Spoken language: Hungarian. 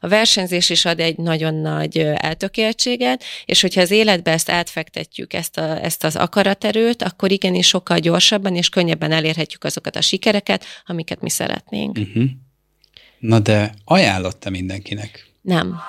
A versenyzés is ad egy nagyon nagy eltökéltséget, és hogyha az életbe ezt átfektetjük, ezt, a, ezt az akaraterőt, akkor igenis sokkal gyorsabban és könnyebben elérhetjük azokat a sikereket, amiket mi szeretnénk. Uh-huh. Na de ajánlotta mindenkinek? Nem.